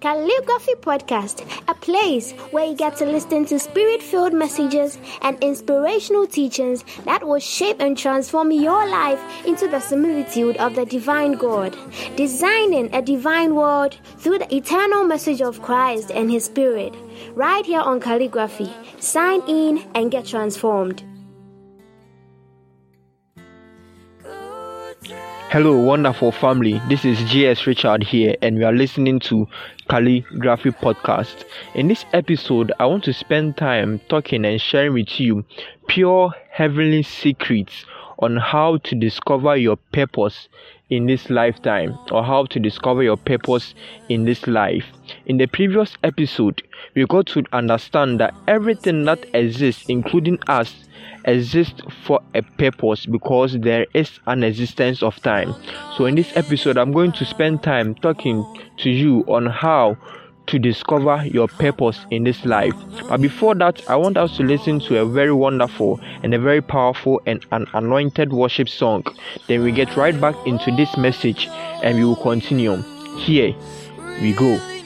Calligraphy Podcast, a place where you get to listen to spirit filled messages and inspirational teachings that will shape and transform your life into the similitude of the divine God, designing a divine world through the eternal message of Christ and His Spirit. Right here on Calligraphy. Sign in and get transformed. Hello, wonderful family. This is GS Richard here, and we are listening to Calligraphy Podcast. In this episode, I want to spend time talking and sharing with you pure heavenly secrets on how to discover your purpose in this lifetime or how to discover your purpose in this life. In the previous episode, we got to understand that everything that exists, including us, exist for a purpose because there is an existence of time. So, in this episode, I'm going to spend time talking to you on how to discover your purpose in this life. But before that, I want us to listen to a very wonderful and a very powerful and an anointed worship song. Then we get right back into this message and we will continue. Here we go.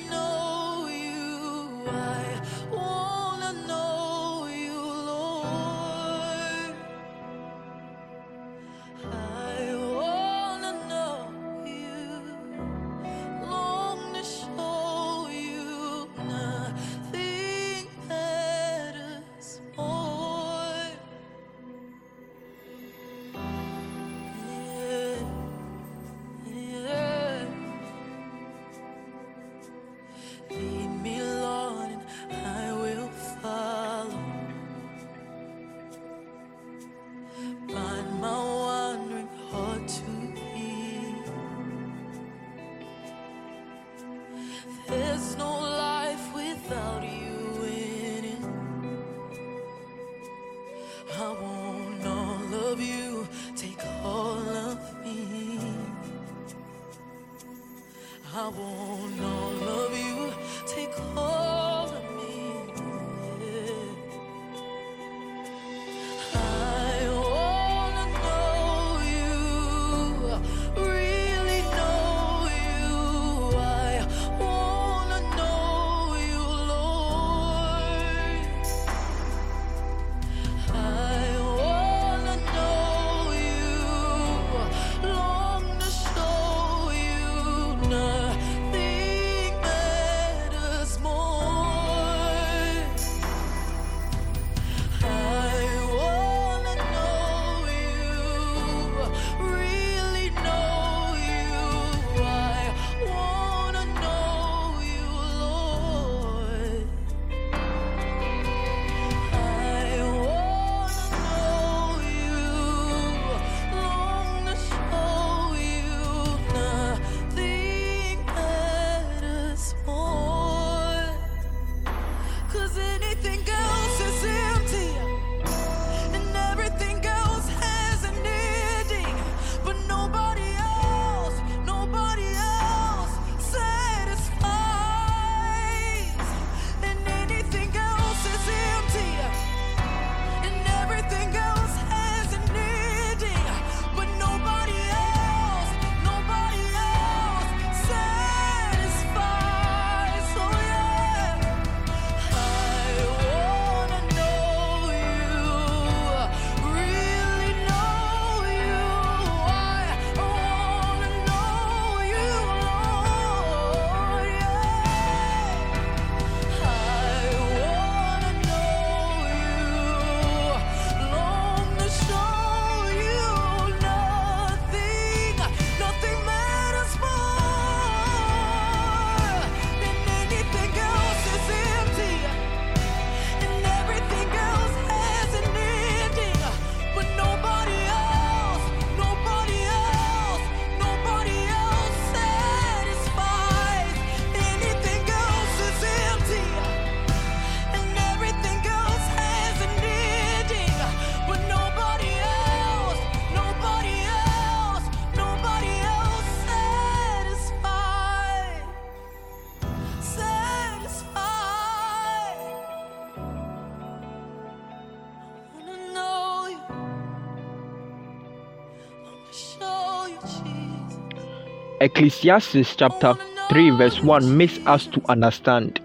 Ecclesiastes chapter 3 verse 1 makes us to understand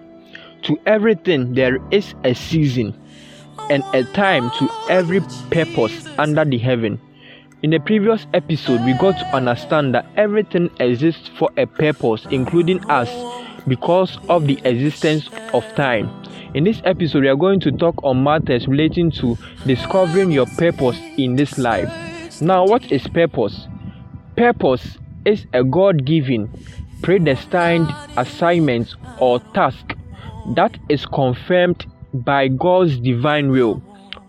to everything there is a season and a time to every purpose under the heaven. In the previous episode, we got to understand that everything exists for a purpose, including us, because of the existence of time. In this episode, we are going to talk on matters relating to discovering your purpose in this life. Now, what is purpose? Purpose is a God given, predestined assignment or task that is confirmed by God's divine will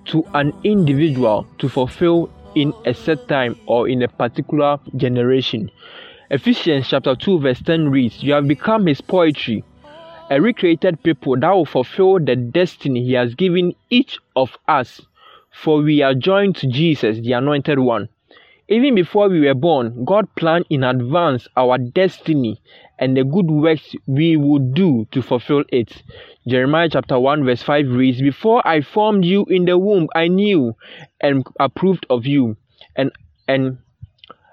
to an individual to fulfill in a set time or in a particular generation. Ephesians chapter 2 verse 10 reads, You have become his poetry, a recreated people that will fulfill the destiny he has given each of us, for we are joined to Jesus, the anointed one. Even before we were born, God planned in advance our destiny and the good works we would do to fulfill it. Jeremiah chapter 1 verse 5 reads, Before I formed you in the womb, I knew and approved of you, and and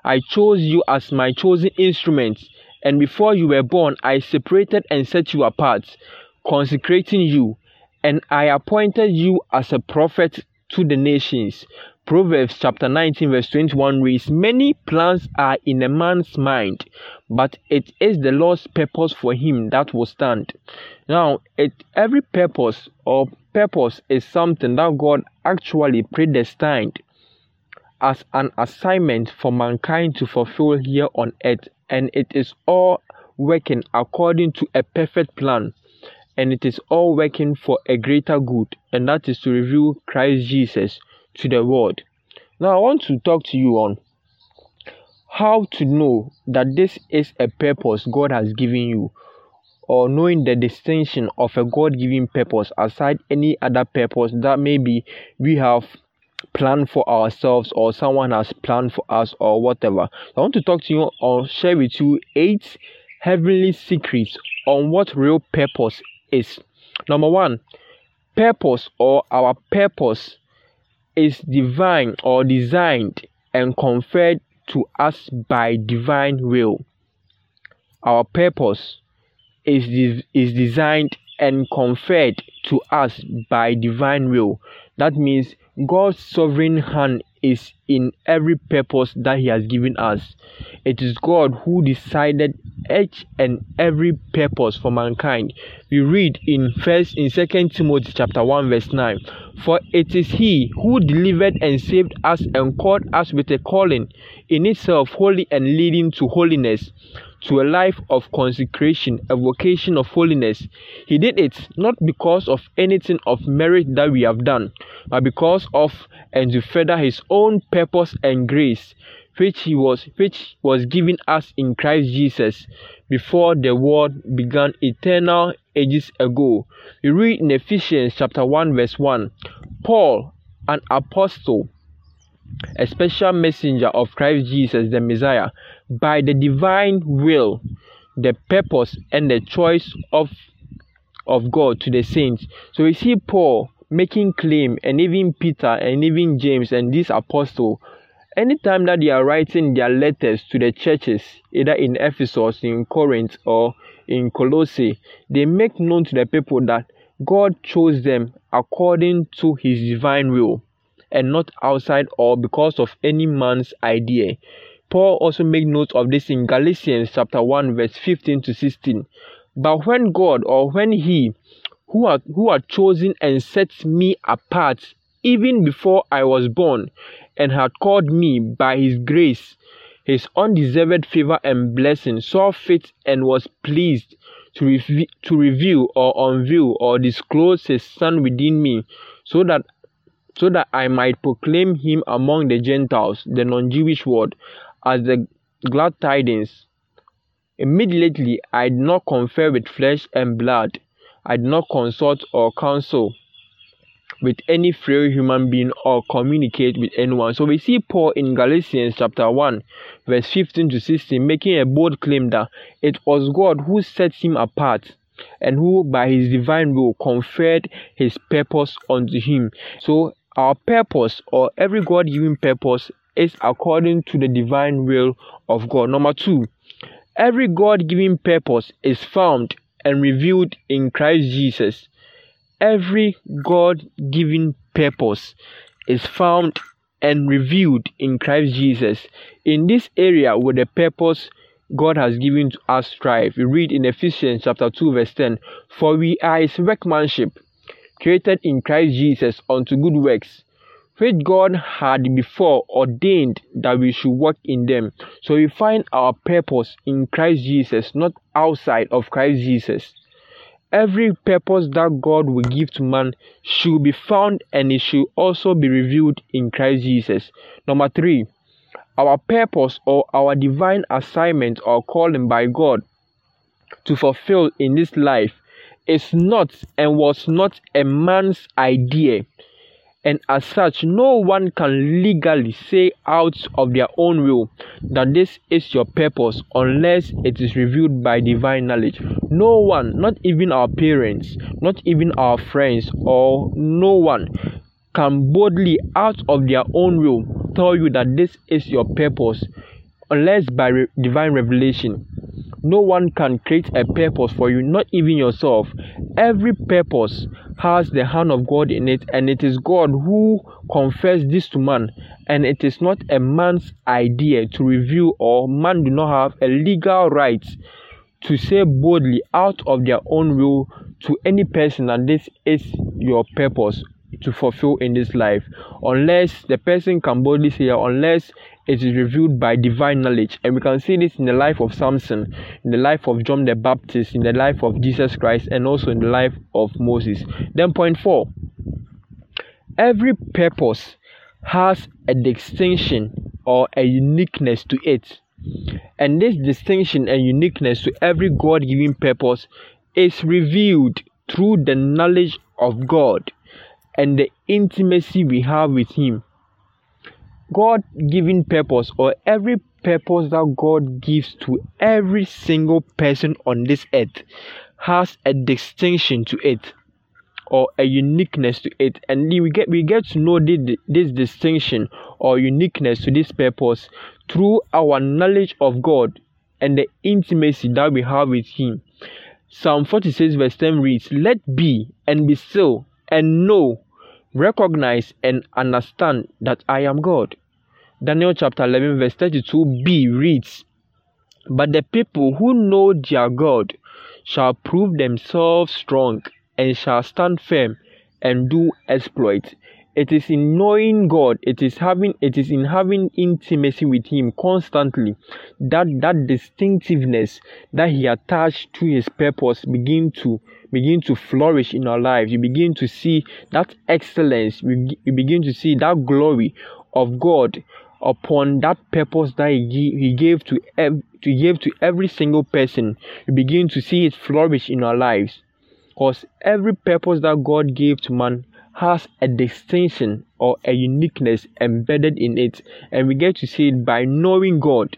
I chose you as my chosen instrument, and before you were born, I separated and set you apart, consecrating you, and I appointed you as a prophet to the nations. Proverbs chapter 19, verse 21 reads, Many plans are in a man's mind, but it is the Lord's purpose for him that will stand. Now, it, every purpose or purpose is something that God actually predestined as an assignment for mankind to fulfill here on earth, and it is all working according to a perfect plan and it is all working for a greater good, and that is to reveal Christ Jesus to the world. Now, I want to talk to you on how to know that this is a purpose God has given you, or knowing the distinction of a God given purpose aside any other purpose that maybe we have planned for ourselves or someone has planned for us or whatever. I want to talk to you or share with you eight heavenly secrets on what real purpose is. Number one, purpose or our purpose is divine or designed and conferred to us by divine will. Our purpose is, de- is designed and conferred to us by divine will. That means God's sovereign hand is in every purpose that He has given us. It is God who decided each and every purpose for mankind. We read in first in second Timothy chapter 1 verse 9. For it is he who delivered and saved us and called us with a calling in itself holy and leading to holiness to a life of consecration, a vocation of holiness. He did it not because of anything of merit that we have done, but because of and to further his own purpose and grace, which he was which was given us in Christ Jesus before the world began eternal ages ago. We read in Ephesians chapter 1 verse 1, Paul, an apostle, a special messenger of Christ Jesus the Messiah, by the divine will, the purpose, and the choice of, of God to the saints. So we see Paul making claim, and even Peter, and even James, and this apostle. Anytime that they are writing their letters to the churches, either in Ephesus, in Corinth, or in Colossae, they make known to the people that God chose them according to his divine will and not outside or because of any man's idea. Paul also made note of this in Galatians chapter 1 verse 15 to 16. But when God or when he who had, who had chosen and set me apart even before I was born and had called me by his grace, his undeserved favor and blessing, saw fit and was pleased to, rev- to reveal or unveil or disclose his son within me so that so that I might proclaim him among the Gentiles, the non Jewish world, as the glad tidings. Immediately I did not confer with flesh and blood, I did not consult or counsel with any frail human being or communicate with anyone. So we see Paul in Galatians chapter 1, verse 15 to 16, making a bold claim that it was God who set him apart and who by his divine will conferred his purpose unto him. So our purpose or every God given purpose is according to the divine will of God. Number two, every God given purpose is found and revealed in Christ Jesus. Every God given purpose is found and revealed in Christ Jesus. In this area where the purpose God has given to us strive, we read in Ephesians chapter 2, verse 10 For we are his workmanship, created in Christ Jesus unto good works, which God had before ordained that we should work in them. So we find our purpose in Christ Jesus, not outside of Christ Jesus. Every purpose that God will give to man should be found and it should also be revealed in Christ Jesus. Number three, our purpose or our divine assignment or calling by God to fulfill in this life is not and was not a man's idea and as such, no one can legally say out of their own will that this is your purpose unless it is revealed by divine knowledge. No one, not even our parents, not even our friends, or no one can boldly out of their own will tell you that this is your purpose unless by re- divine revelation. No one can create a purpose for you, not even yourself. Every purpose has the hand of God in it, and it is God who confers this to man, and it is not a man's idea to reveal, or man do not have a legal right to say boldly out of their own will to any person that this is your purpose to fulfill in this life unless the person can boldly say unless it is revealed by divine knowledge and we can see this in the life of samson in the life of john the baptist in the life of jesus christ and also in the life of moses. Then point four. Every purpose has a distinction or a uniqueness to it. And this distinction and uniqueness to every god-given purpose is revealed through the knowledge of god and the intimacy we have with him God given purpose or every purpose that God gives to every single person on this earth has a distinction to it or a uniqueness to it. And we get we get to know this, this distinction or uniqueness to this purpose through our knowledge of God and the intimacy that we have with him. Psalm 46 verse 10 reads let be and be still and know recognize and understand that I am God. Daniel chapter 11, verse 32b reads, But the people who know their God shall prove themselves strong and shall stand firm and do exploits. It is in knowing God, it is having it is in having intimacy with Him constantly that that distinctiveness that He attached to His purpose begin to begin to flourish in our lives. You begin to see that excellence. You begin to see that glory of God upon that purpose that he, he gave to ev- to give to every single person you begin to see it flourish in our lives because every purpose that god gave to man has a distinction or a uniqueness embedded in it. And we get to see it by knowing god.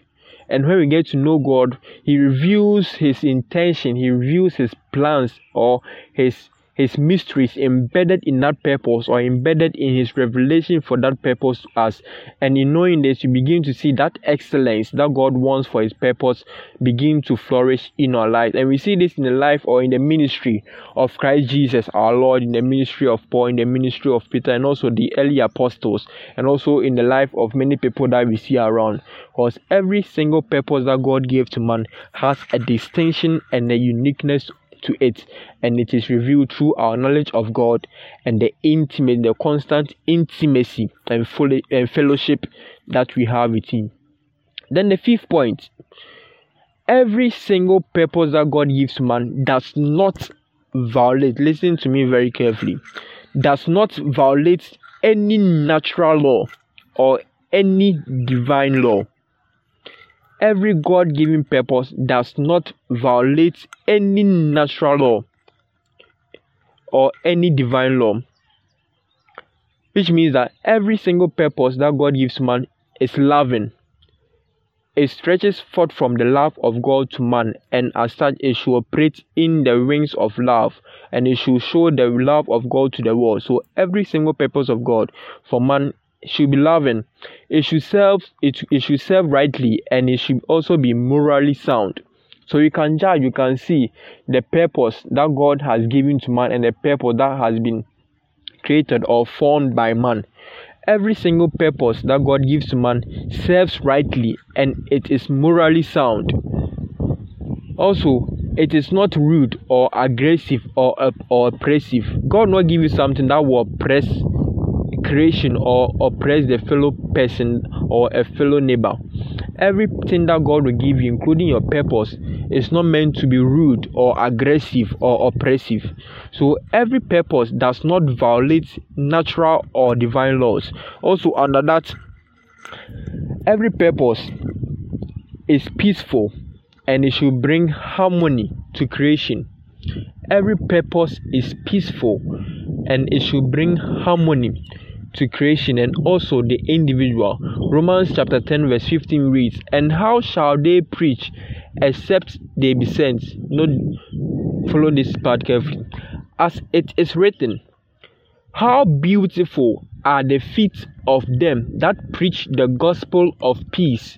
And when we get to know God, He reveals His intention, He reveals His plans or His his mysteries embedded in that purpose or embedded in his revelation for that purpose to us. And in knowing this, you begin to see that excellence that God wants for his purpose begin to flourish in our lives. And we see this in the life or in the ministry of Christ Jesus, our Lord, in the ministry of Paul, in the ministry of Peter, and also the early apostles, and also in the life of many people that we see around. Because every single purpose that God gave to man has a distinction and a uniqueness to it, and it is revealed through our knowledge of God and the intimate, the constant intimacy and, and fellowship that we have with Him. Then the fifth point every single purpose that God gives man does not violate, listen to me very carefully, does not violate any natural law or any divine law every God given purpose does not violate any natural law or any divine law. Which means that every single purpose that God gives man is loving. It stretches forth from the love of God to man, and as such, it should operate in the wings of love and it should show the love of God to the world. So, every single purpose of God for man should be loving, it should serve it, it should serve rightly, and it should also be morally sound. So you can judge, you can see the purpose that God has given to man and the purpose that has been created or formed by man. Every single purpose that God gives to man serves rightly and it is morally sound. Also, it is not rude or aggressive or, or oppressive. God not give you something that will oppress creation or oppress the fellow person or a fellow neighbor. Everything that God will give you, including your purpose, is not meant to be rude or aggressive or oppressive. So every purpose does not violate natural or divine laws. Also, under that, every purpose is peaceful and it should bring harmony to creation. Every purpose is peaceful and it should bring harmony to creation and also the individual. Romans chapter 10, verse 15 reads, And how shall they preach except they be sent? Note, follow this part carefully. As it is written, How beautiful are the feet of them that preach the gospel of peace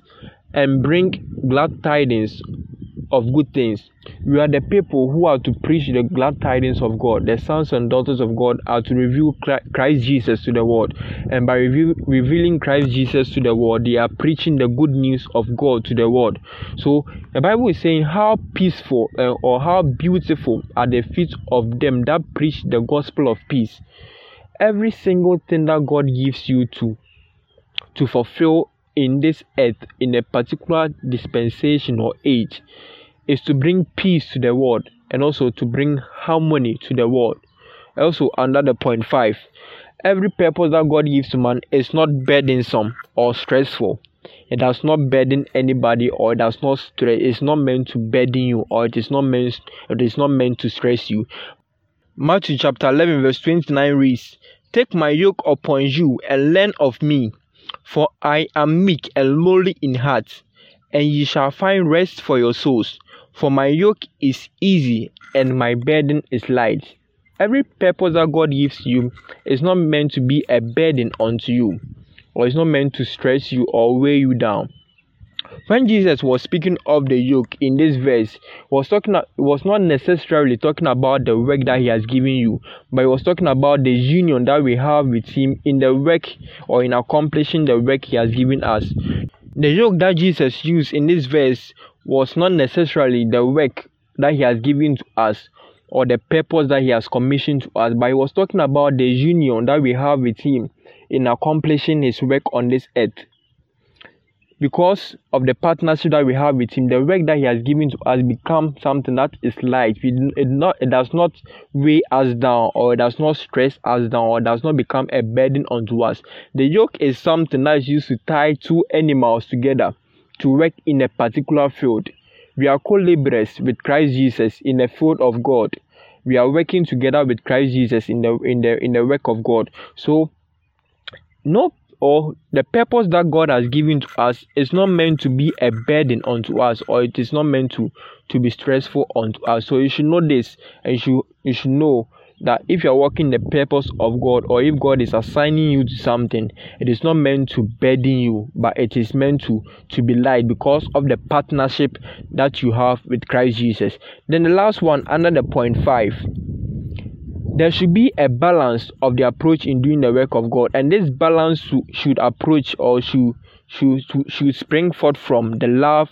and bring glad tidings of good things. We are the people who are to preach the glad tidings of God. The sons and daughters of God are to reveal Christ Jesus to the world. And by reveal, revealing Christ Jesus to the world, they are preaching the good news of God to the world. So the Bible is saying how peaceful uh, or how beautiful are the feet of them that preach the gospel of peace. Every single thing that God gives you to to fulfill in this earth in a particular dispensation or age is to bring peace to the world and also to bring harmony to the world. Also, under the point five, every purpose that God gives to man is not burdensome or stressful. It does not burden anybody or it does not stress. It's not meant to burden you or it is not meant. It is not meant to stress you. Matthew chapter 11 verse 29 reads, "Take my yoke upon you and learn of me, for I am meek and lowly in heart, and ye shall find rest for your souls. For my yoke is easy and my burden is light. Every purpose that God gives you is not meant to be a burden unto you, or it's not meant to stress you or weigh you down. When Jesus was speaking of the yoke in this verse, was talking was not necessarily talking about the work that he has given you, but he was talking about the union that we have with him in the work or in accomplishing the work he has given us. The yoke that Jesus used in this verse was not necessarily the work that he has given to us or the purpose that he has commissioned to us, but he was talking about the union that we have with him in accomplishing his work on this earth. Because of the partnership that we have with him, the work that he has given to us become something that is light. It, not, it does not weigh us down or it does not stress us down or does not become a burden unto us. The yoke is something that is used to tie two animals together to work in a particular field. We are co laborers with Christ Jesus in the field of God. We are working together with Christ Jesus in the in the in the work of God. So no or the purpose that God has given to us is not meant to be a burden unto us or it is not meant to to be stressful unto us. So you should know this and you should you should know that if you're working the purpose of God or if God is assigning you to something, it is not meant to burden you, but it is meant to, to be light because of the partnership that you have with Christ Jesus. Then the last one, under the point five, there should be a balance of the approach in doing the work of God, and this balance should approach or should should should spring forth from the love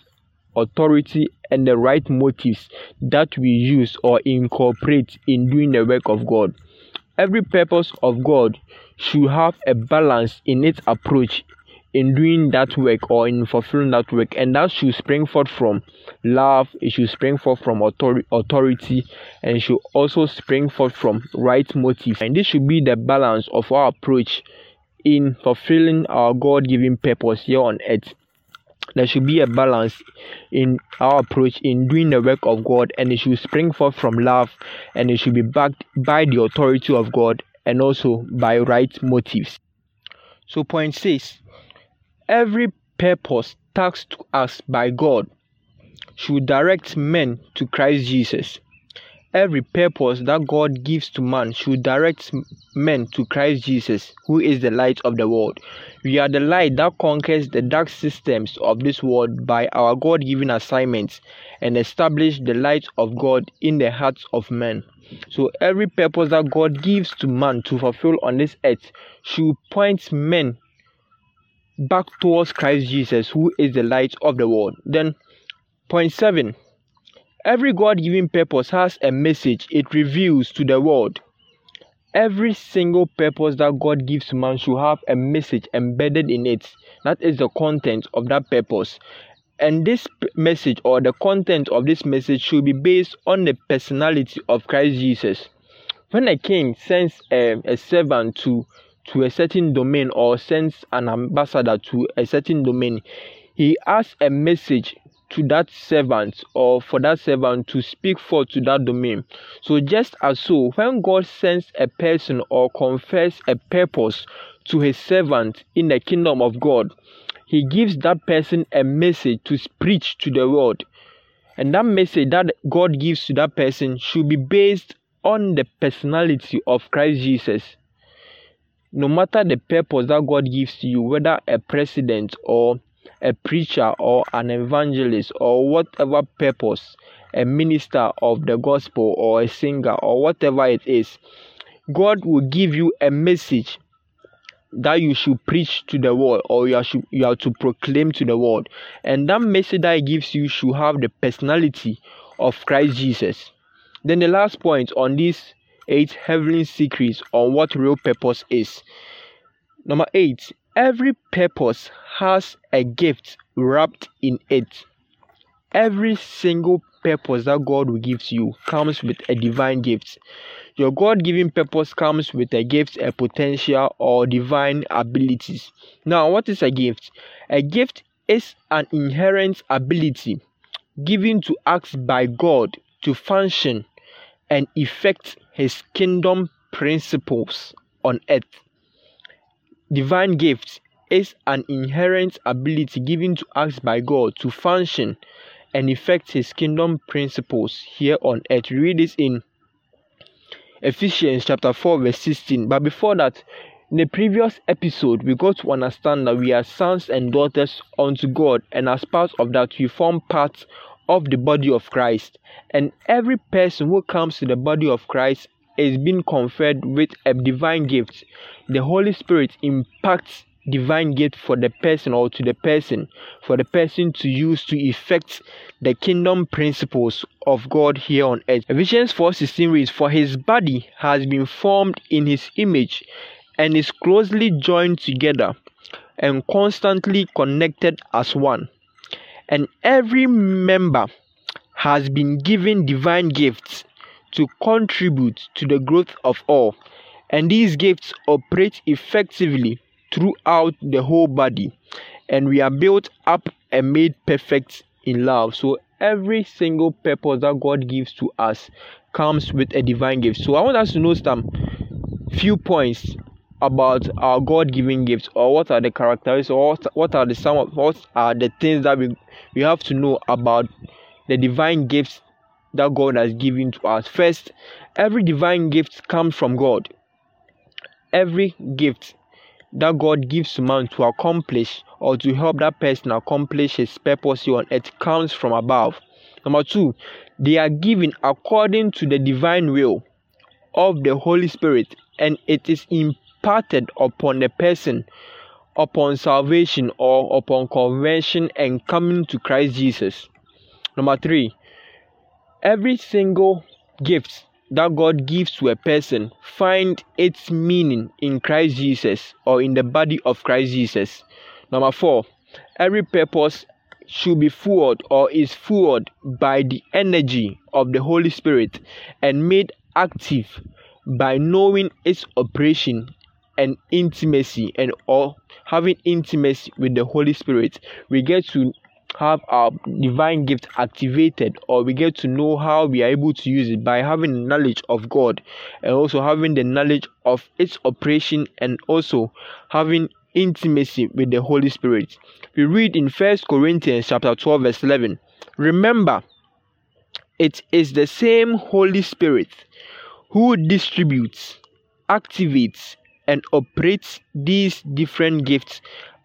authority, and the right motives that we use or incorporate in doing the work of God. Every purpose of God should have a balance in its approach in doing that work or in fulfilling that work, and that should spring forth from love, it should spring forth from author- authority, and it should also spring forth from right motive. And this should be the balance of our approach in fulfilling our God given purpose here on earth there should be a balance in our approach in doing the work of God, and it should spring forth from love, and it should be backed by the authority of God and also by right motives. So, point six every purpose tasked to us by God should direct men to Christ Jesus. Every purpose that God gives to man should direct men to Christ Jesus, who is the light of the world. We are the light that conquers the dark systems of this world by our God given assignments and establish the light of God in the hearts of men. So every purpose that God gives to man to fulfill on this earth should point men back towards Christ Jesus, who is the light of the world. Then, point seven every God given purpose has a message it reveals to the world. Every single purpose that God gives man should have a message embedded in it. That is the content of that purpose. And this message or the content of this message should be based on the personality of Christ Jesus. When a king sends a, a servant to to a certain domain or sends an ambassador to a certain domain, he has a message to that servant or for that servant to speak forth to that domain. So, just as so, when God sends a person or confers a purpose to his servant in the kingdom of God, he gives that person a message to preach to the world. And that message that God gives to that person should be based on the personality of Christ Jesus no matter the purpose that God gives to you, whether a president or a preacher or an evangelist or whatever purpose, a minister of the gospel or a singer or whatever it is, God will give you a message that you should preach to the world or you should, you are to proclaim to the world. And that message that He gives you should have the personality of Christ Jesus. Then the last point on these eight heavenly secrets on what real purpose is. Number eight, every purpose has a gift wrapped in it. Every single purpose that God will give to you comes with a divine gift. Your God given purpose comes with a gift, a potential, or divine abilities. Now, what is a gift? A gift is an inherent ability given to us by God to function and effect his kingdom principles on earth. Divine gifts is an inherent ability given to us by God to function and effect his kingdom principles here on earth. read this in Ephesians chapter 4, verse 16. But before that, in the previous episode, we got to understand that we are sons and daughters unto God, and as part of that, we form part of the body of Christ. And every person who comes to the body of Christ is being conferred with a divine gift. The Holy Spirit impacts divine gift for the person or to the person for the person to use to effect the kingdom principles of God here on earth. Ephesians 4:16 reads, For his body has been formed in his image and is closely joined together and constantly connected as one and every member has been given divine gifts to contribute to the growth of all, and these gifts operate effectively throughout the whole body, and we are built up and made perfect in love. So, every single purpose that God gives to us comes with a divine gift. So, I want us to know some few points about our God-given gifts, or what are the characteristics, or what, are the some of what are the things that we we have to know about the divine gifts that God has given to us. First, every divine gift comes from God. Every gift that God gives to man to accomplish or to help that person accomplish his purpose here on earth comes from above. Number two, they are given according to the divine will of the Holy Spirit and it is imparted upon the person upon salvation or upon conversion and coming to Christ Jesus. Number three, every single gift that God gives to a person find its meaning in Christ Jesus or in the body of Christ Jesus. Number four, every purpose should be fueled or is fueled by the energy of the Holy Spirit and made active by knowing its operation and intimacy and or having intimacy with the Holy Spirit, we get to have our divine gift activated or we get to know how we are able to use it by having knowledge of God and also having the knowledge of its operation and also having intimacy with the Holy Spirit. We read in First Corinthians chapter 12 verse 11. Remember, it is the same Holy Spirit who distributes, activates, and operates these different gifts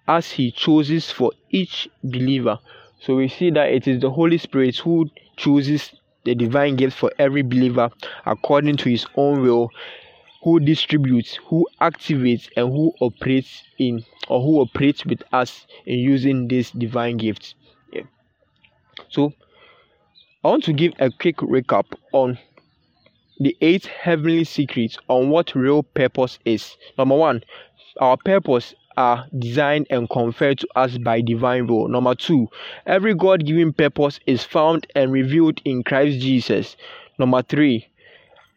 as He chooses for each believer. So we see that it is the Holy Spirit who chooses the divine gifts for every believer according to His own will, who distributes, who activates, and who operates in or who operates with us in using these divine gifts. Yeah. So I want to give a quick recap on the eight heavenly secrets on what real purpose is. Number one, our purpose are designed and conferred to us by divine will. Number two, every God given purpose is found and revealed in Christ Jesus. Number three,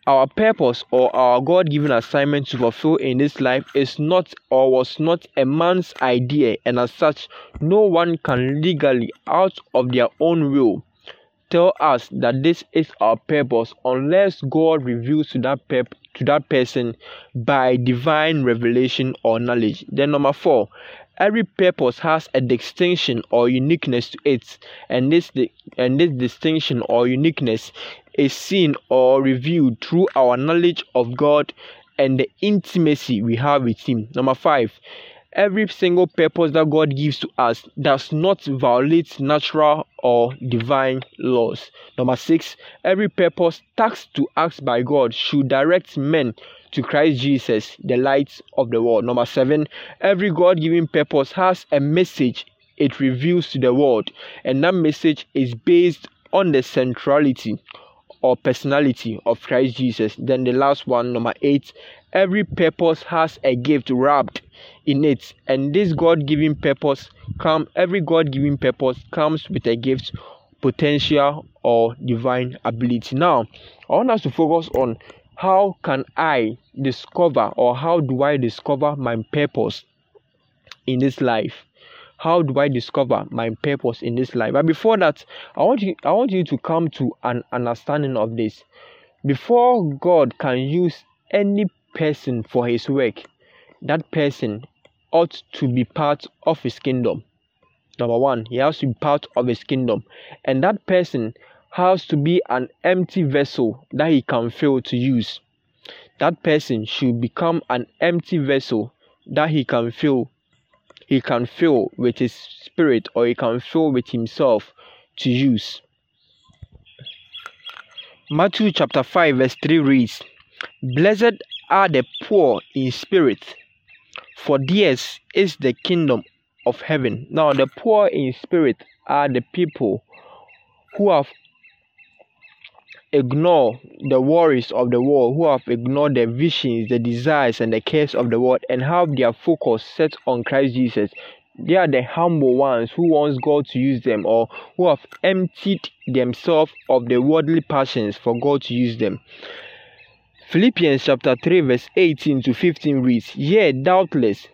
our purpose or our God given assignment to fulfill in this life is not or was not a man's idea, and as such, no one can legally, out of their own will, tell us that this is our purpose unless God reveals to that pep to that person by divine revelation or knowledge. Then number four, every purpose has a distinction or uniqueness to it, and this and this distinction or uniqueness is seen or revealed through our knowledge of God and the intimacy we have with Him. Number five, every single purpose that God gives to us does not violate natural or divine laws. Number six, every purpose tasked to us by God should direct men to Christ Jesus, the light of the world. Number seven, every God given purpose has a message it reveals to the world, and that message is based on the centrality or personality of Christ Jesus. Then the last one, number eight, every purpose has a gift wrapped in it, and this God-given purpose come every God-given purpose comes with a gift, potential or divine ability. Now, I want us to focus on how can I discover or how do I discover my purpose in this life? How do I discover my purpose in this life? But before that, I want you I want you to come to an understanding of this. Before God can use any person for his work, that person ought to be part of his kingdom. Number one, he has to be part of his kingdom, and that person has to be an empty vessel that he can fill to use. That person should become an empty vessel that he can fill. He can fill with his spirit or he can fill with himself to use. Matthew chapter 5, verse 3 reads, Blessed are the poor in spirit, for theirs is the kingdom of heaven. Now, the poor in spirit are the people who have ignored the worries of the world, who have ignored the visions, the desires, and the cares of the world, and have their focus set on Christ Jesus. They are the humble ones who wants God to use them or who have emptied themselves of the worldly passions for God to use them. Philippians chapter 3, verse 18 to 15 reads, Yea, doubtless,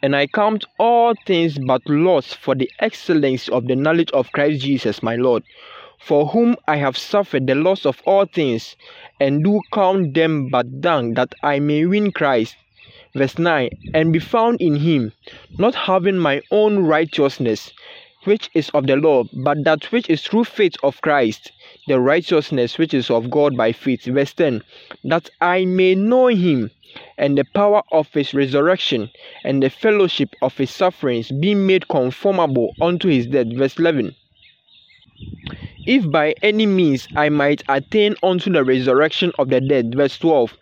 and I count all things but loss for the excellence of the knowledge of Christ Jesus my Lord, for whom I have suffered the loss of all things, and do count them but dung that I may win Christ. Verse 9 And be found in him, not having my own righteousness, which is of the law, but that which is through faith of Christ the righteousness which is of God by faith. Verse 10 That I may know him and the power of his resurrection and the fellowship of his sufferings, being made conformable unto his death. Verse 11 If by any means I might attain unto the resurrection of the dead. Verse 12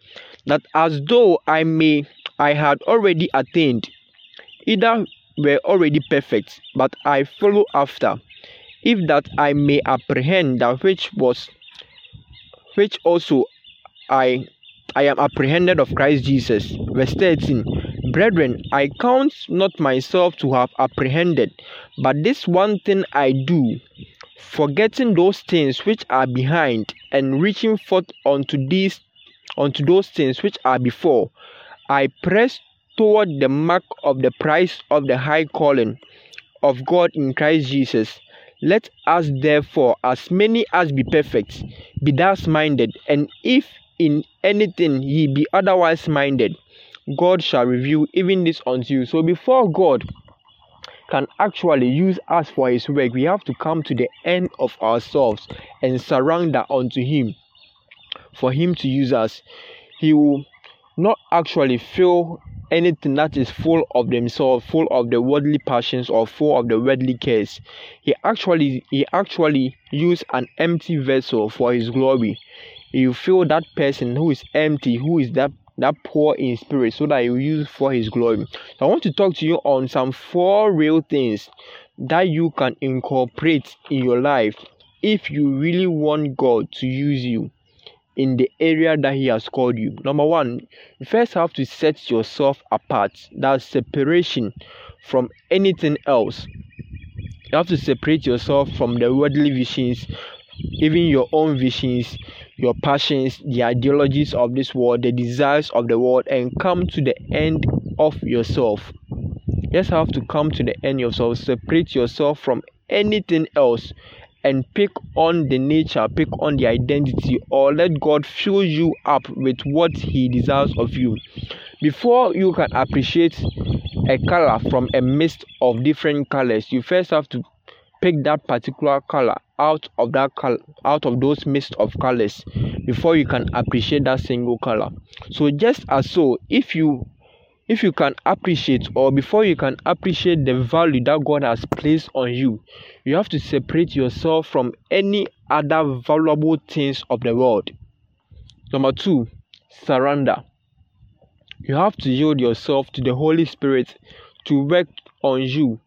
That as though I may I had already attained, either were already perfect, but I follow after if that I may apprehend that which was which also I I am apprehended of Christ Jesus. Verse 13 Brethren, I count not myself to have apprehended, but this one thing I do, forgetting those things which are behind, and reaching forth unto these unto those things which are before, I press toward the mark of the prize of the high calling of God in Christ Jesus. Let us therefore, as many as be perfect, be thus minded, and if in anything ye be otherwise minded, God shall reveal even this unto you. So before God can actually use us for his work, we have to come to the end of ourselves and surrender unto him for him to use us. He will not actually feel anything that is full of themselves, full of the worldly passions or full of the worldly cares. He actually he actually use an empty vessel for his glory. You feel that person who is empty, who is that that poor in spirit, so that you use for his glory. I want to talk to you on some four real things that you can incorporate in your life if you really want God to use you in the area that He has called you. Number one, you first have to set yourself apart. That's separation from anything else. You have to separate yourself from the worldly visions, even your own visions, your passions, the ideologies of this world, the desires of the world, and come to the end of yourself. You just have to come to the end of yourself, separate yourself from anything else and pick on the nature, pick on the identity, or let God fill you up with what He desires of you. Before you can appreciate a color from a mist of different colors, you first have to pick that particular color out of that out of those mist of colors before you can appreciate that single color so just as so if you if you can appreciate or before you can appreciate the value that God has placed on you, you have to separate yourself from any other valuable things of the world. Number two, surrender. You have to yield yourself to the Holy Spirit to work on you.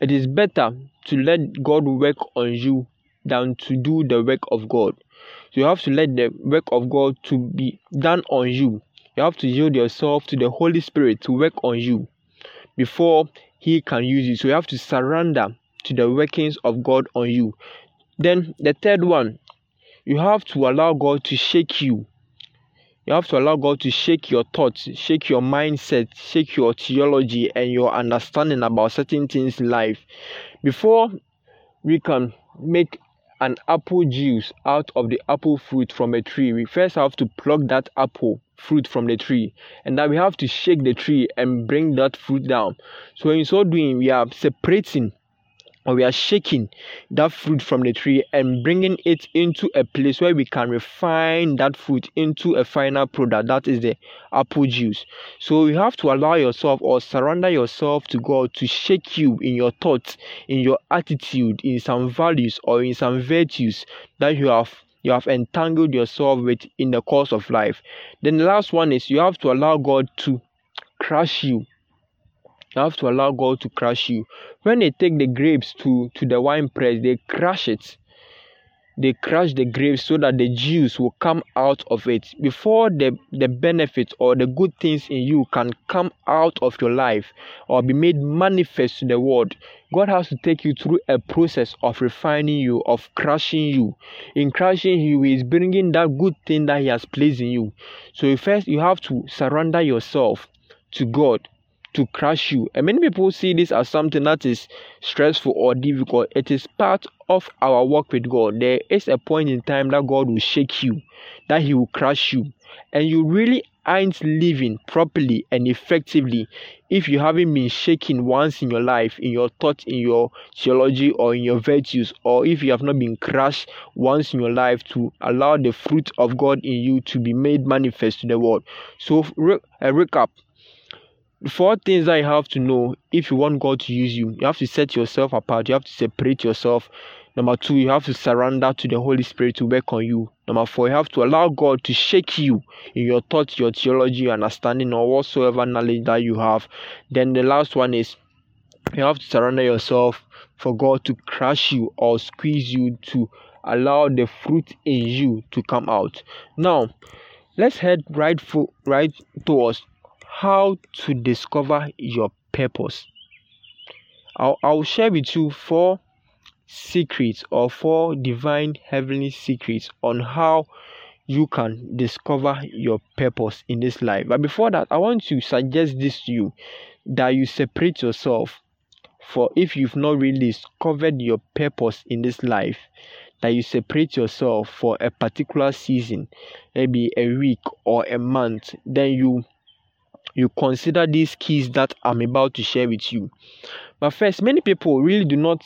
It is better to let God work on you than to do the work of God. You have to let the work of God to be done on you you have to yield yourself to the Holy Spirit to work on you before He can use you. So you have to surrender to the workings of God on you. Then the third one, you have to allow God to shake you. You have to allow God to shake your thoughts, shake your mindset, shake your theology and your understanding about certain things in life. Before we can make an apple juice out of the apple fruit from a tree, we first have to pluck that apple fruit from the tree and that we have to shake the tree and bring that fruit down. So in so doing, we are separating or we are shaking that fruit from the tree and bringing it into a place where we can refine that fruit into a final product that is the apple juice so you have to allow yourself or surrender yourself to god to shake you in your thoughts in your attitude in some values or in some virtues that you have you have entangled yourself with in the course of life then the last one is you have to allow god to crush you you have to allow God to crush you. When they take the grapes to, to the wine press, they crush it. They crush the grapes so that the juice will come out of it. Before the, the benefits or the good things in you can come out of your life or be made manifest to the world, God has to take you through a process of refining you, of crushing you. In crushing you, He is bringing that good thing that He has placed in you. So first, you have to surrender yourself to God to crush you. And many people see this as something that is stressful or difficult. It is part of our work with God. There is a point in time that God will shake you, that He will crush you. And you really aren't living properly and effectively if you haven't been shaken once in your life, in your thought, in your theology, or in your virtues, or if you have not been crushed once in your life to allow the fruit of God in you to be made manifest to the world. So, a uh, recap four things that you have to know if you want God to use you. You have to set yourself apart. You have to separate yourself. Number two, you have to surrender to the Holy Spirit to work on you. Number four, you have to allow God to shake you in your thoughts, your theology, your understanding, or whatsoever knowledge that you have. Then the last one is you have to surrender yourself for God to crush you or squeeze you to allow the fruit in you to come out. Now, let's head right for, right towards how to discover your purpose. I'll, I'll share with you four secrets or four divine heavenly secrets on how you can discover your purpose in this life. But before that, I want to suggest this to you that you separate yourself for if you've not really discovered your purpose in this life, that you separate yourself for a particular season, maybe a week or a month, then you you consider these keys that I'm about to share with you. But first, many people really do not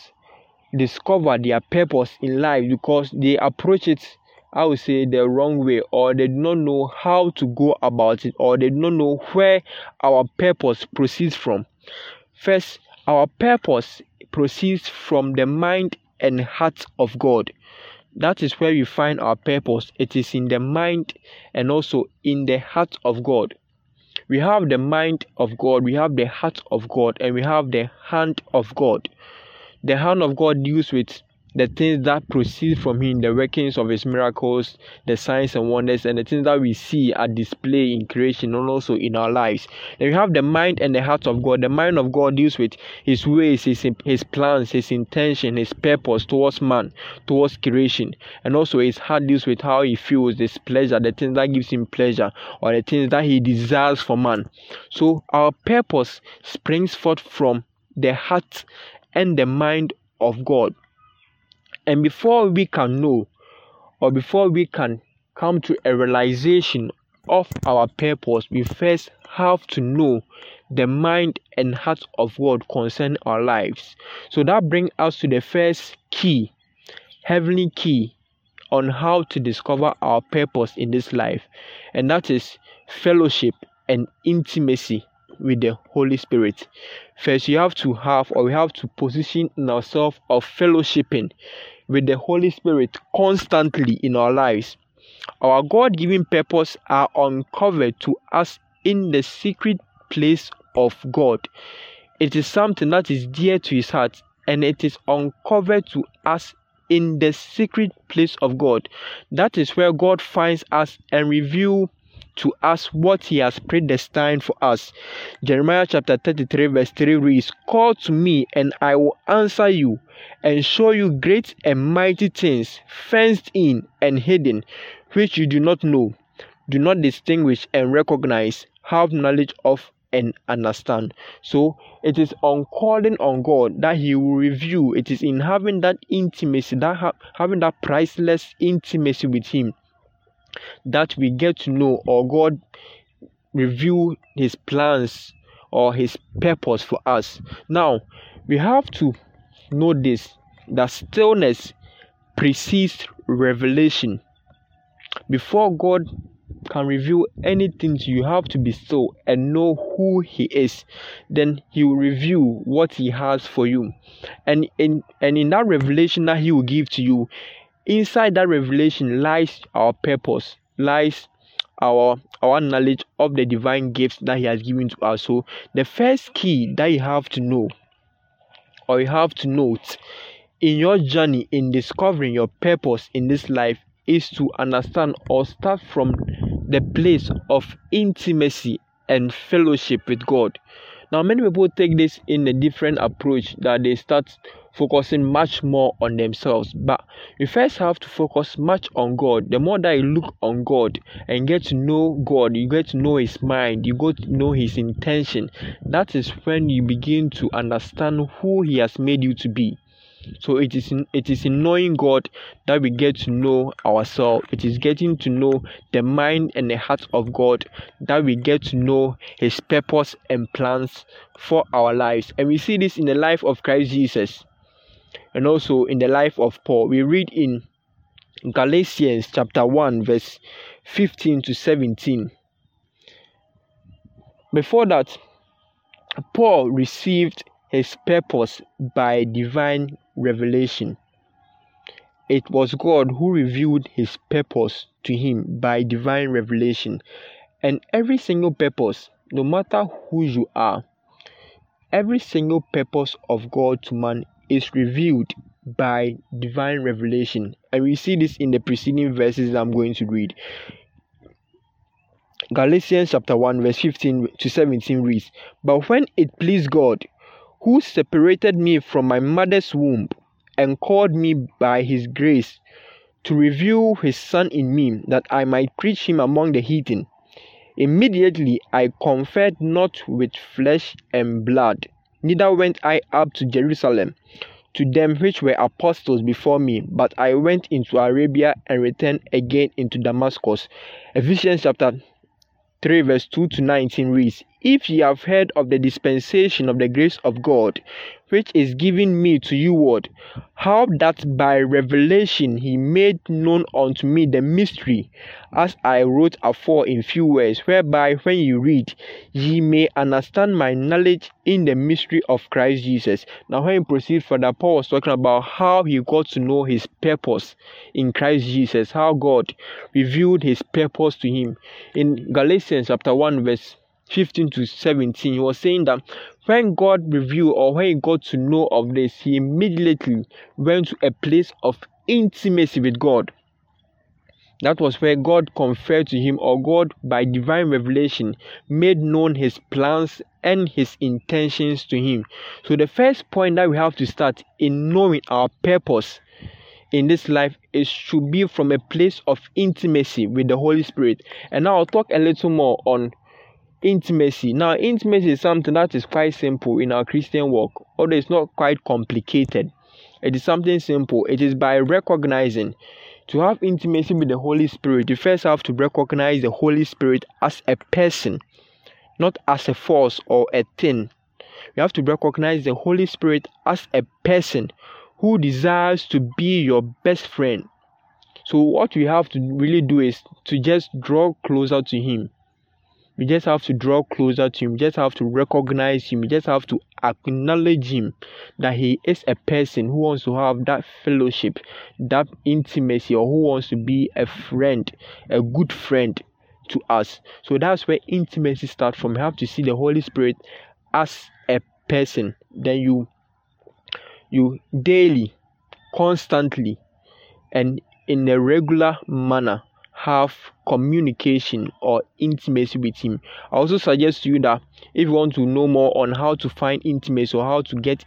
discover their purpose in life because they approach it I would say the wrong way or they do not know how to go about it or they do not know where our purpose proceeds from. First, our purpose proceeds from the mind and heart of God. That is where we find our purpose. It is in the mind and also in the heart of God. We have the mind of God, we have the heart of God, and we have the hand of God. The hand of God deals with the things that proceed from him, the workings of his miracles, the signs and wonders, and the things that we see are displayed in creation and also in our lives. Then we have the mind and the heart of God. The mind of God deals with his ways, his, his plans, his intention, his purpose towards man, towards creation. And also his heart deals with how he feels, his pleasure, the things that gives him pleasure, or the things that he desires for man. So our purpose springs forth from the heart and the mind of God. And before we can know or before we can come to a realization of our purpose, we first have to know the mind and heart of God concerning our lives. So that brings us to the first key, heavenly key on how to discover our purpose in this life, and that is fellowship and intimacy with the Holy Spirit. First, you have to have or we have to position ourselves of fellowshipping with the Holy Spirit constantly in our lives. Our God given purpose are uncovered to us in the secret place of God. It is something that is dear to His heart and it is uncovered to us in the secret place of God. That is where God finds us and reveal to us what he has predestined for us. Jeremiah chapter 33, verse 3 reads, Call to me, and I will answer you, and show you great and mighty things, fenced in and hidden, which you do not know, do not distinguish and recognize, have knowledge of and understand. So it is on calling on God that He will reveal. It is in having that intimacy, that ha- having that priceless intimacy with Him, that we get to know or God reveal his plans or his purpose for us. Now, we have to know this that stillness precedes revelation. Before God can reveal anything to you, you have to be still and know who He is. Then He will reveal what He has for you. And in and in that revelation that He will give to you, Inside that revelation lies our purpose, lies our our knowledge of the divine gifts that he has given to us. So the first key that you have to know or you have to note in your journey in discovering your purpose in this life is to understand or start from the place of intimacy and fellowship with God. Now, many people take this in a different approach that they start focusing much more on themselves. But you first have to focus much on God. The more that you look on God and get to know God, you get to know His mind, you get to know His intention. That is when you begin to understand who He has made you to be. So it is in, it is in knowing God that we get to know ourselves. It is getting to know the mind and the heart of God that we get to know His purpose and plans for our lives. And we see this in the life of Christ Jesus, and also in the life of Paul. We read in Galatians chapter one verse fifteen to seventeen. Before that, Paul received his purpose by divine revelation. It was God who revealed his purpose to him by divine revelation. And every single purpose, no matter who you are, every single purpose of God to man is revealed by divine revelation. And we see this in the preceding verses that I'm going to read. Galatians chapter 1, verse 15 to 17 reads, But when it pleased God, who separated me from my mother's womb and called me by his grace to reveal his son in me that I might preach him among the heathen. Immediately I conferred not with flesh and blood, neither went I up to Jerusalem to them which were apostles before me, but I went into Arabia and returned again into Damascus. Ephesians chapter 3 verse 2 to 19 reads, if ye have heard of the dispensation of the grace of God, which is given me to you word, how that by revelation he made known unto me the mystery, as I wrote afore in few words, whereby when you read, ye may understand my knowledge in the mystery of Christ Jesus. Now, when you proceed further, Paul was talking about how he got to know his purpose in Christ Jesus, how God revealed his purpose to him. In Galatians chapter 1, verse 15 to 17, he was saying that when God revealed or when he got to know of this, he immediately went to a place of intimacy with God. That was where God conferred to him, or God, by divine revelation, made known his plans and his intentions to him. So, the first point that we have to start in knowing our purpose in this life is should be from a place of intimacy with the Holy Spirit. And now I'll talk a little more on intimacy. Now, intimacy is something that is quite simple in our Christian walk, although it's not quite complicated. It is something simple. It is by recognizing to have intimacy with the Holy Spirit, you first have to recognize the Holy Spirit as a person, not as a force or a thing. You have to recognize the Holy Spirit as a person who desires to be your best friend. So, what we have to really do is to just draw closer to Him we just have to draw closer to him. We just have to recognize him. We just have to acknowledge him that he is a person who wants to have that fellowship, that intimacy, or who wants to be a friend, a good friend to us. So that's where intimacy starts from. You have to see the Holy Spirit as a person. Then you you daily, constantly, and in a regular manner have communication or intimacy with him. I also suggest to you that if you want to know more on how to find intimacy or how to get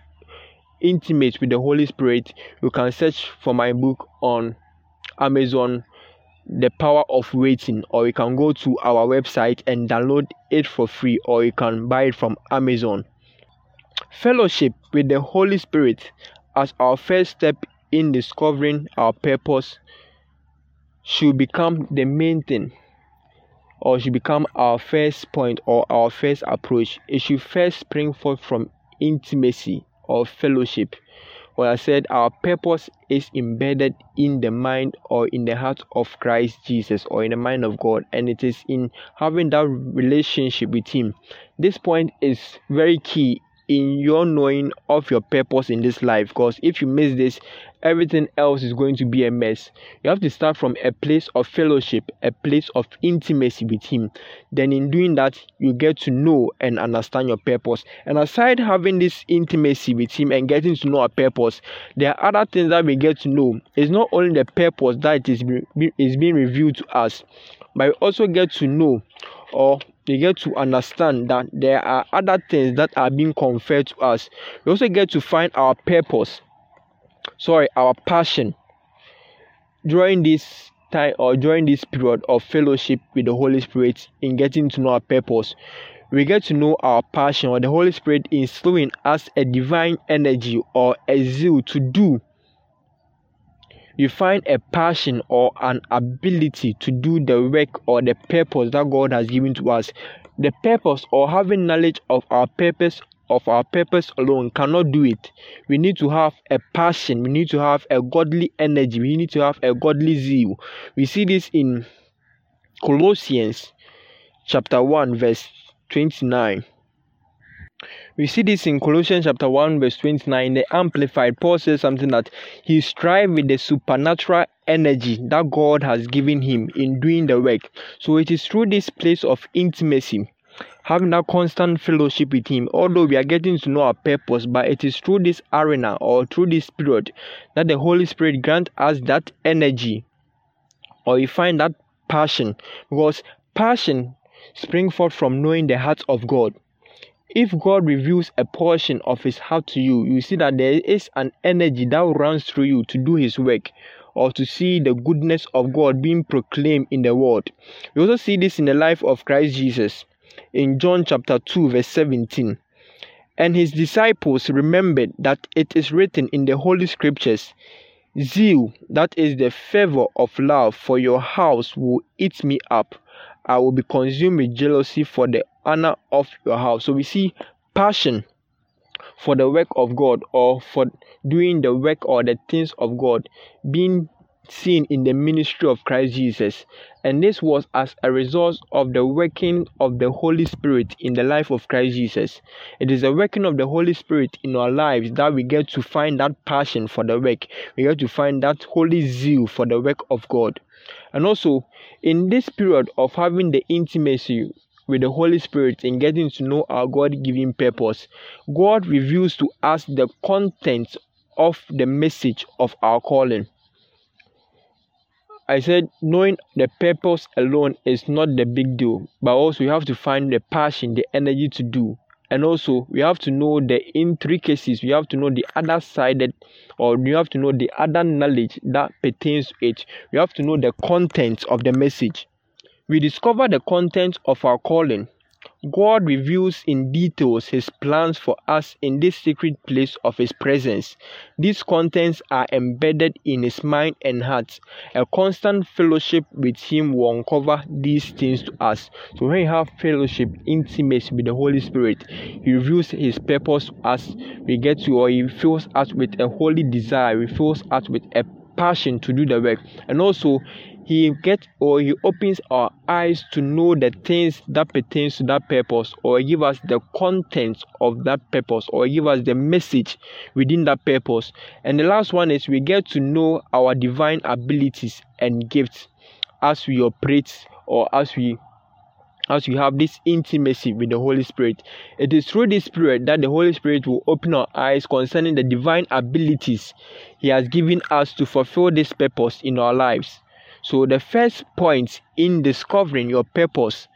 intimate with the Holy Spirit, you can search for my book on Amazon, The Power of Waiting, or you can go to our website and download it for free, or you can buy it from Amazon. Fellowship with the Holy Spirit as our first step in discovering our purpose should become the main thing or should become our first point or our first approach. It should first spring forth from intimacy or fellowship. Well, I said our purpose is embedded in the mind or in the heart of Christ Jesus or in the mind of God, and it is in having that relationship with Him. This point is very key in your knowing of your purpose in this life because if you miss this everything else is going to be a mess. You have to start from a place of fellowship a place of intimacy with him. Then in doing that you get to know and understand your purpose. And aside having this intimacy with him and getting to know our purpose there are other things that we get to know. It's not only the purpose that is, is being revealed to us but we also get to know or you get to understand that there are other things that are being conferred to us. We also get to find our purpose, sorry, our passion during this time or during this period of fellowship with the Holy Spirit in getting to know our purpose. We get to know our passion or the Holy Spirit instilling us a divine energy or a zeal to do you find a passion or an ability to do the work or the purpose that God has given to us. The purpose or having knowledge of our purpose of our purpose alone cannot do it. We need to have a passion, we need to have a godly energy, we need to have a godly zeal. We see this in Colossians chapter 1 verse 29. We see this in Colossians chapter 1, verse 29. The Amplified, Paul says something that he strive with the supernatural energy that God has given him in doing the work. So it is through this place of intimacy, having that constant fellowship with him, although we are getting to know our purpose, but it is through this arena or through this period that the Holy Spirit grant us that energy or you find that passion because passion spring forth from knowing the heart of God if God reveals a portion of His heart to you, you see that there is an energy that runs through you to do His work or to see the goodness of God being proclaimed in the world. We also see this in the life of Christ Jesus in John chapter 2, verse 17. And his disciples remembered that it is written in the Holy Scriptures Zeal, that is the fervor of love for your house, will eat me up. I will be consumed with jealousy for the honor of your house. So we see passion for the work of God or for doing the work or the things of God being seen in the ministry of Christ Jesus. And this was as a result of the working of the Holy Spirit in the life of Christ Jesus. It is the working of the Holy Spirit in our lives that we get to find that passion for the work. We get to find that holy zeal for the work of God. And also, in this period of having the intimacy with the Holy Spirit and getting to know our God given purpose, God reveals to us the content of the message of our calling. I said knowing the purpose alone is not the big deal, but also you have to find the passion, the energy to do. And also we have to know the intricacies, we have to know the other sided or you have to know the other knowledge that pertains to it. We have to know the content of the message. We discover the content of our calling God reveals in details His plans for us in this secret place of His presence. These contents are embedded in His mind and heart. A constant fellowship with Him will uncover these things to us. So, when you have fellowship, intimacy with the Holy Spirit, He reveals His purpose to us. We get to, or He fills us with a holy desire, He fills us with a passion to do the work, and also he gets or he opens our eyes to know the things that pertains to that purpose or give us the contents of that purpose or give us the message within that purpose and the last one is we get to know our divine abilities and gifts as we operate or as we as we have this intimacy with the Holy Spirit. It is through this Spirit that the Holy Spirit will open our eyes concerning the divine abilities He has given us to fulfill this purpose in our lives. So, the first point in discovering your purpose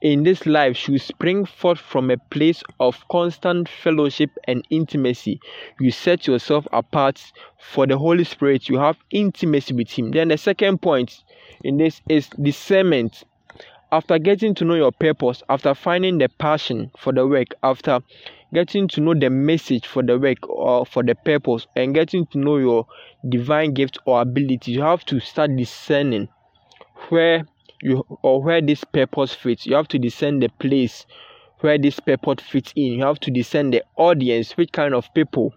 in this life should spring forth from a place of constant fellowship and intimacy. You set yourself apart for the Holy Spirit, you have intimacy with Him. Then, the second point in this is discernment. After getting to know your purpose, after finding the passion for the work, after getting to know the message for the work or for the purpose and getting to know your divine gift or ability you have to start discerning where you or where this purpose fits. You have to discern the place where this purpose fits in. You have to discern the audience which kind of people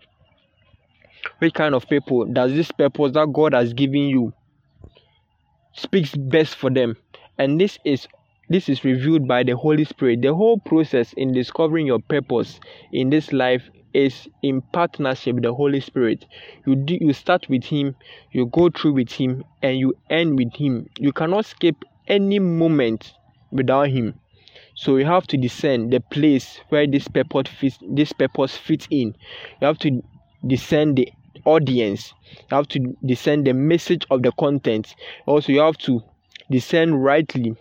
which kind of people does this purpose that god has given you speaks best for them. And this is this is revealed by the Holy Spirit. The whole process in discovering your purpose in this life is in partnership with the Holy Spirit. You do, you start with Him, you go through with Him, and you end with Him. You cannot skip any moment without Him. So you have to discern the place where this purpose fits. This purpose fits in. You have to discern the audience. You have to discern the message of the content. Also, you have to discern rightly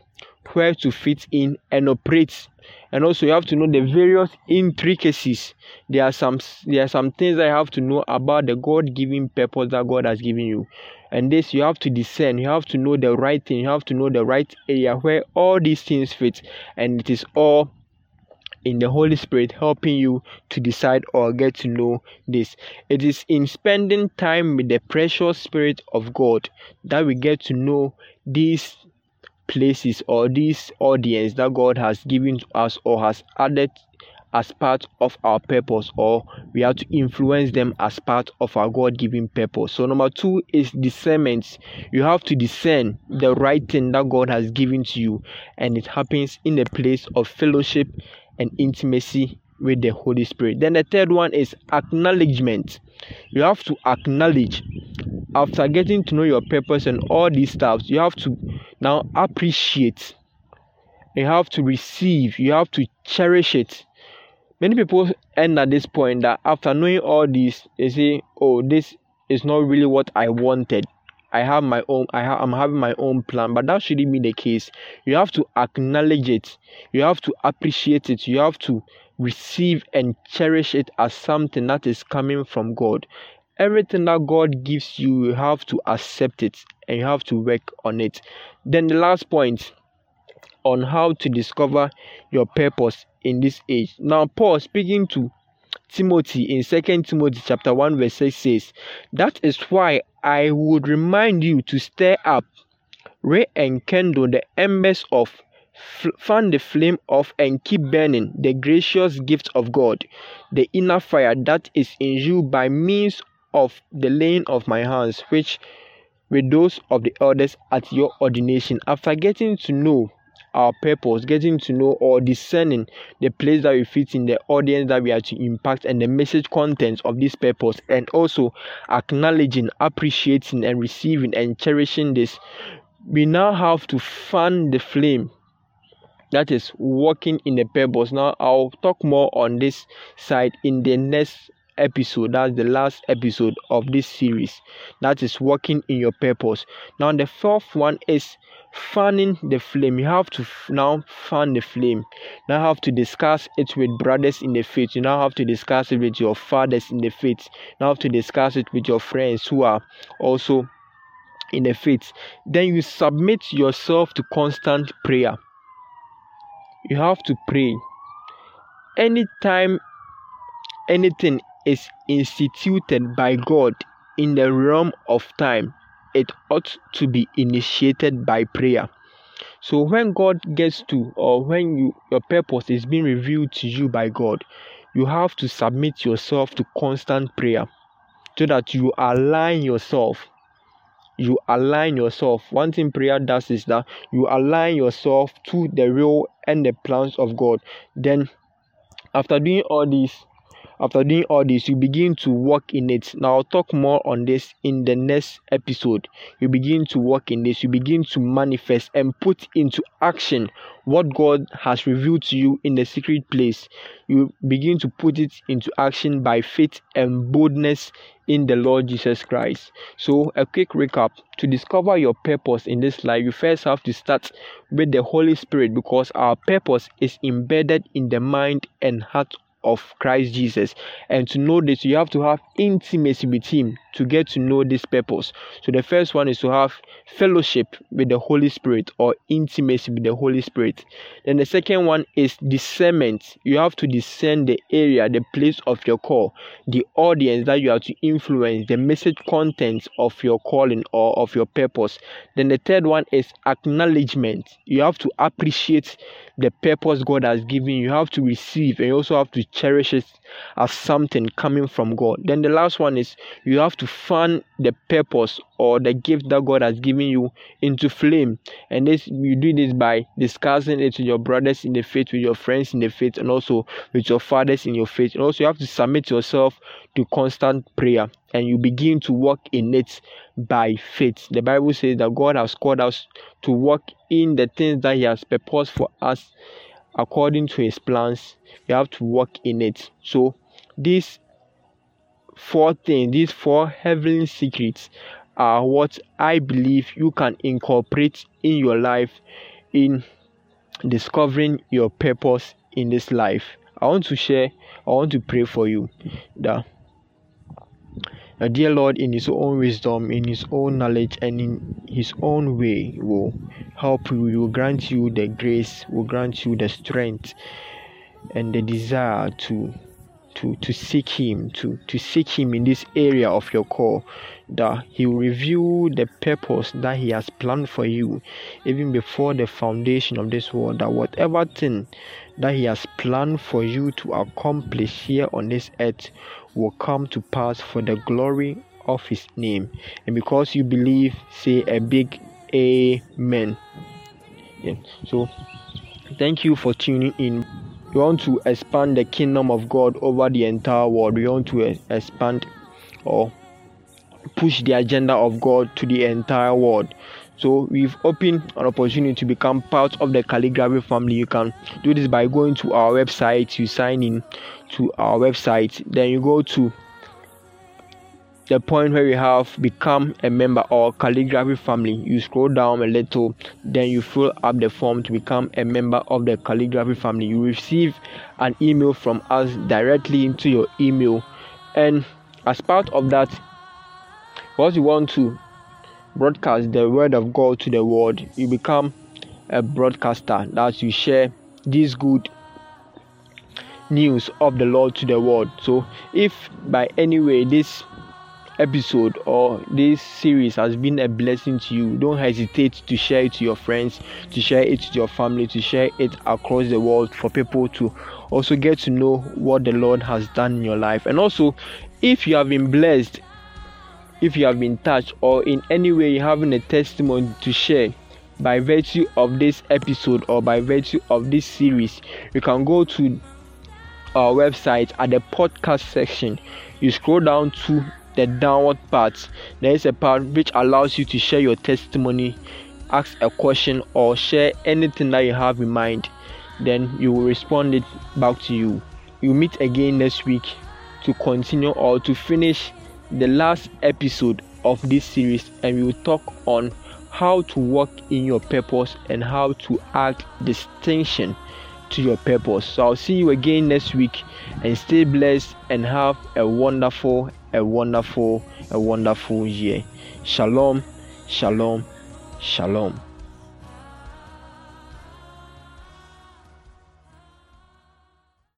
where to fit in and operate. And also you have to know the various intricacies. There are some there are some things that you have to know about the god-given purpose that god has given you. And this you have to discern. You have to know the right thing. You have to know the right area where all these things fit. And it is all in the Holy Spirit helping you to decide or get to know this. It is in spending time with the precious Spirit of God that we get to know these places or this audience that God has given to us or has added as part of our purpose or we have to influence them as part of our god-given purpose. So number two is discernment. You have to discern the right thing that god has given to you and it happens in a place of fellowship and intimacy with the holy spirit. Then the third one is acknowledgement. You have to acknowledge. After getting to know your purpose and all these stuff you have to now appreciate. You have to receive. You have to cherish it. Many people end at this point that after knowing all this they say oh this is not really what i wanted. I have my own i ha- i'm having my own plan. But that shouldn't be the case. You have to acknowledge it. You have to appreciate it. You have to receive and cherish it as something that is coming from god. Everything that God gives you, you have to accept it and you have to work on it. Then the last point on how to discover your purpose in this age. Now, Paul speaking to Timothy in 2 Timothy chapter 1 verse 6 says, That is why I would remind you to stir up, re and kindle the embers of fan the flame off and keep burning the gracious gift of God, the inner fire that is in you by means of the laying of my hands, which with those of the elders at your ordination. After getting to know our purpose, getting to know or discerning the place that we fit in the audience that we are to impact and the message contents of this purpose, and also acknowledging, appreciating, and receiving and cherishing this, we now have to fan the flame that is working in the purpose. Now, I'll talk more on this side in the next episode. That's the last episode of this series that is working in your purpose. Now the fourth one is fanning the flame. You have to now fan the flame. Now have to discuss it with brothers in the faith. You now have to discuss it with your fathers in the faith. Now have to discuss it with your friends who are also in the faith. Then you submit yourself to constant prayer. You have to pray. Anytime anything is instituted by God in the realm of time, it ought to be initiated by prayer. So when God gets to or when you your purpose is being revealed to you by God, you have to submit yourself to constant prayer so that you align yourself. You align yourself. One thing prayer does is that you align yourself to the will and the plans of God. Then after doing all this, after doing all this, you begin to work in it. Now, I'll talk more on this in the next episode. You begin to work in this, you begin to manifest and put into action what God has revealed to you in the secret place. You begin to put it into action by faith and boldness in the Lord Jesus Christ. So, a quick recap to discover your purpose in this life, you first have to start with the Holy Spirit because our purpose is embedded in the mind and heart of Christ Jesus. And to know this, you have to have intimacy with Him to get to know this purpose. So the first one is to have fellowship with the Holy Spirit or intimacy with the Holy Spirit. Then the second one is discernment. You have to discern the area, the place of your call, the audience that you have to influence, the message contents of your calling or of your purpose. Then the third one is acknowledgement. You have to appreciate the purpose God has given you. You have to receive and you also have to cherish it as something coming from God. Then the last one is you have to fan the purpose or the gift that God has given you into flame. And this you do this by discussing it with your brothers in the faith, with your friends in the faith, and also with your fathers in your faith. And also you have to submit yourself to constant prayer and you begin to walk in it by faith. The Bible says that God has called us to walk in the things that He has purposed for us according to His plans. you have to walk in it. So, these four things, these four heavenly secrets, are what I believe you can incorporate in your life in discovering your purpose in this life. I want to share, I want to pray for you that the dear Lord, in His own wisdom, in His own knowledge, and in His own way, will help you. Will grant you the grace, will grant you the strength and the desire to to to seek him to to seek him in this area of your call that he will reveal the purpose that he has planned for you even before the foundation of this world that whatever thing that he has planned for you to accomplish here on this earth will come to pass for the glory of his name and because you believe say a big amen yeah. so thank you for tuning in we want to expand the kingdom of God over the entire world. We want to expand or push the agenda of God to the entire world. So we've opened an opportunity to become part of the calligraphy family. You can do this by going to our website, you sign in to our website, then you go to the point where you have become a member or calligraphy family. You scroll down a little then you fill up the form to become a member of the calligraphy family. You receive an email from us directly into your email. And as part of that what you want to broadcast the word of god to the world you become a broadcaster that you share this good news of the lord to the world so if by any way this episode or this series has been a blessing to you, don't hesitate to share it to your friends, to share it to your family, to share it across the world for people to also get to know what the Lord has done in your life. And also, if you have been blessed, if you have been touched, or in any way having a testimony to share, by virtue of this episode or by virtue of this series, you can go to our website at the podcast section. You scroll down to the downward part. There is a part which allows you to share your testimony, ask a question, or share anything that you have in mind. Then you will respond it back to you. You meet again next week to continue or to finish the last episode of this series, and we will talk on how to walk in your purpose and how to add distinction to your purpose. So I'll see you again next week and stay blessed and have a wonderful, a wonderful, a wonderful year. Shalom, shalom, shalom.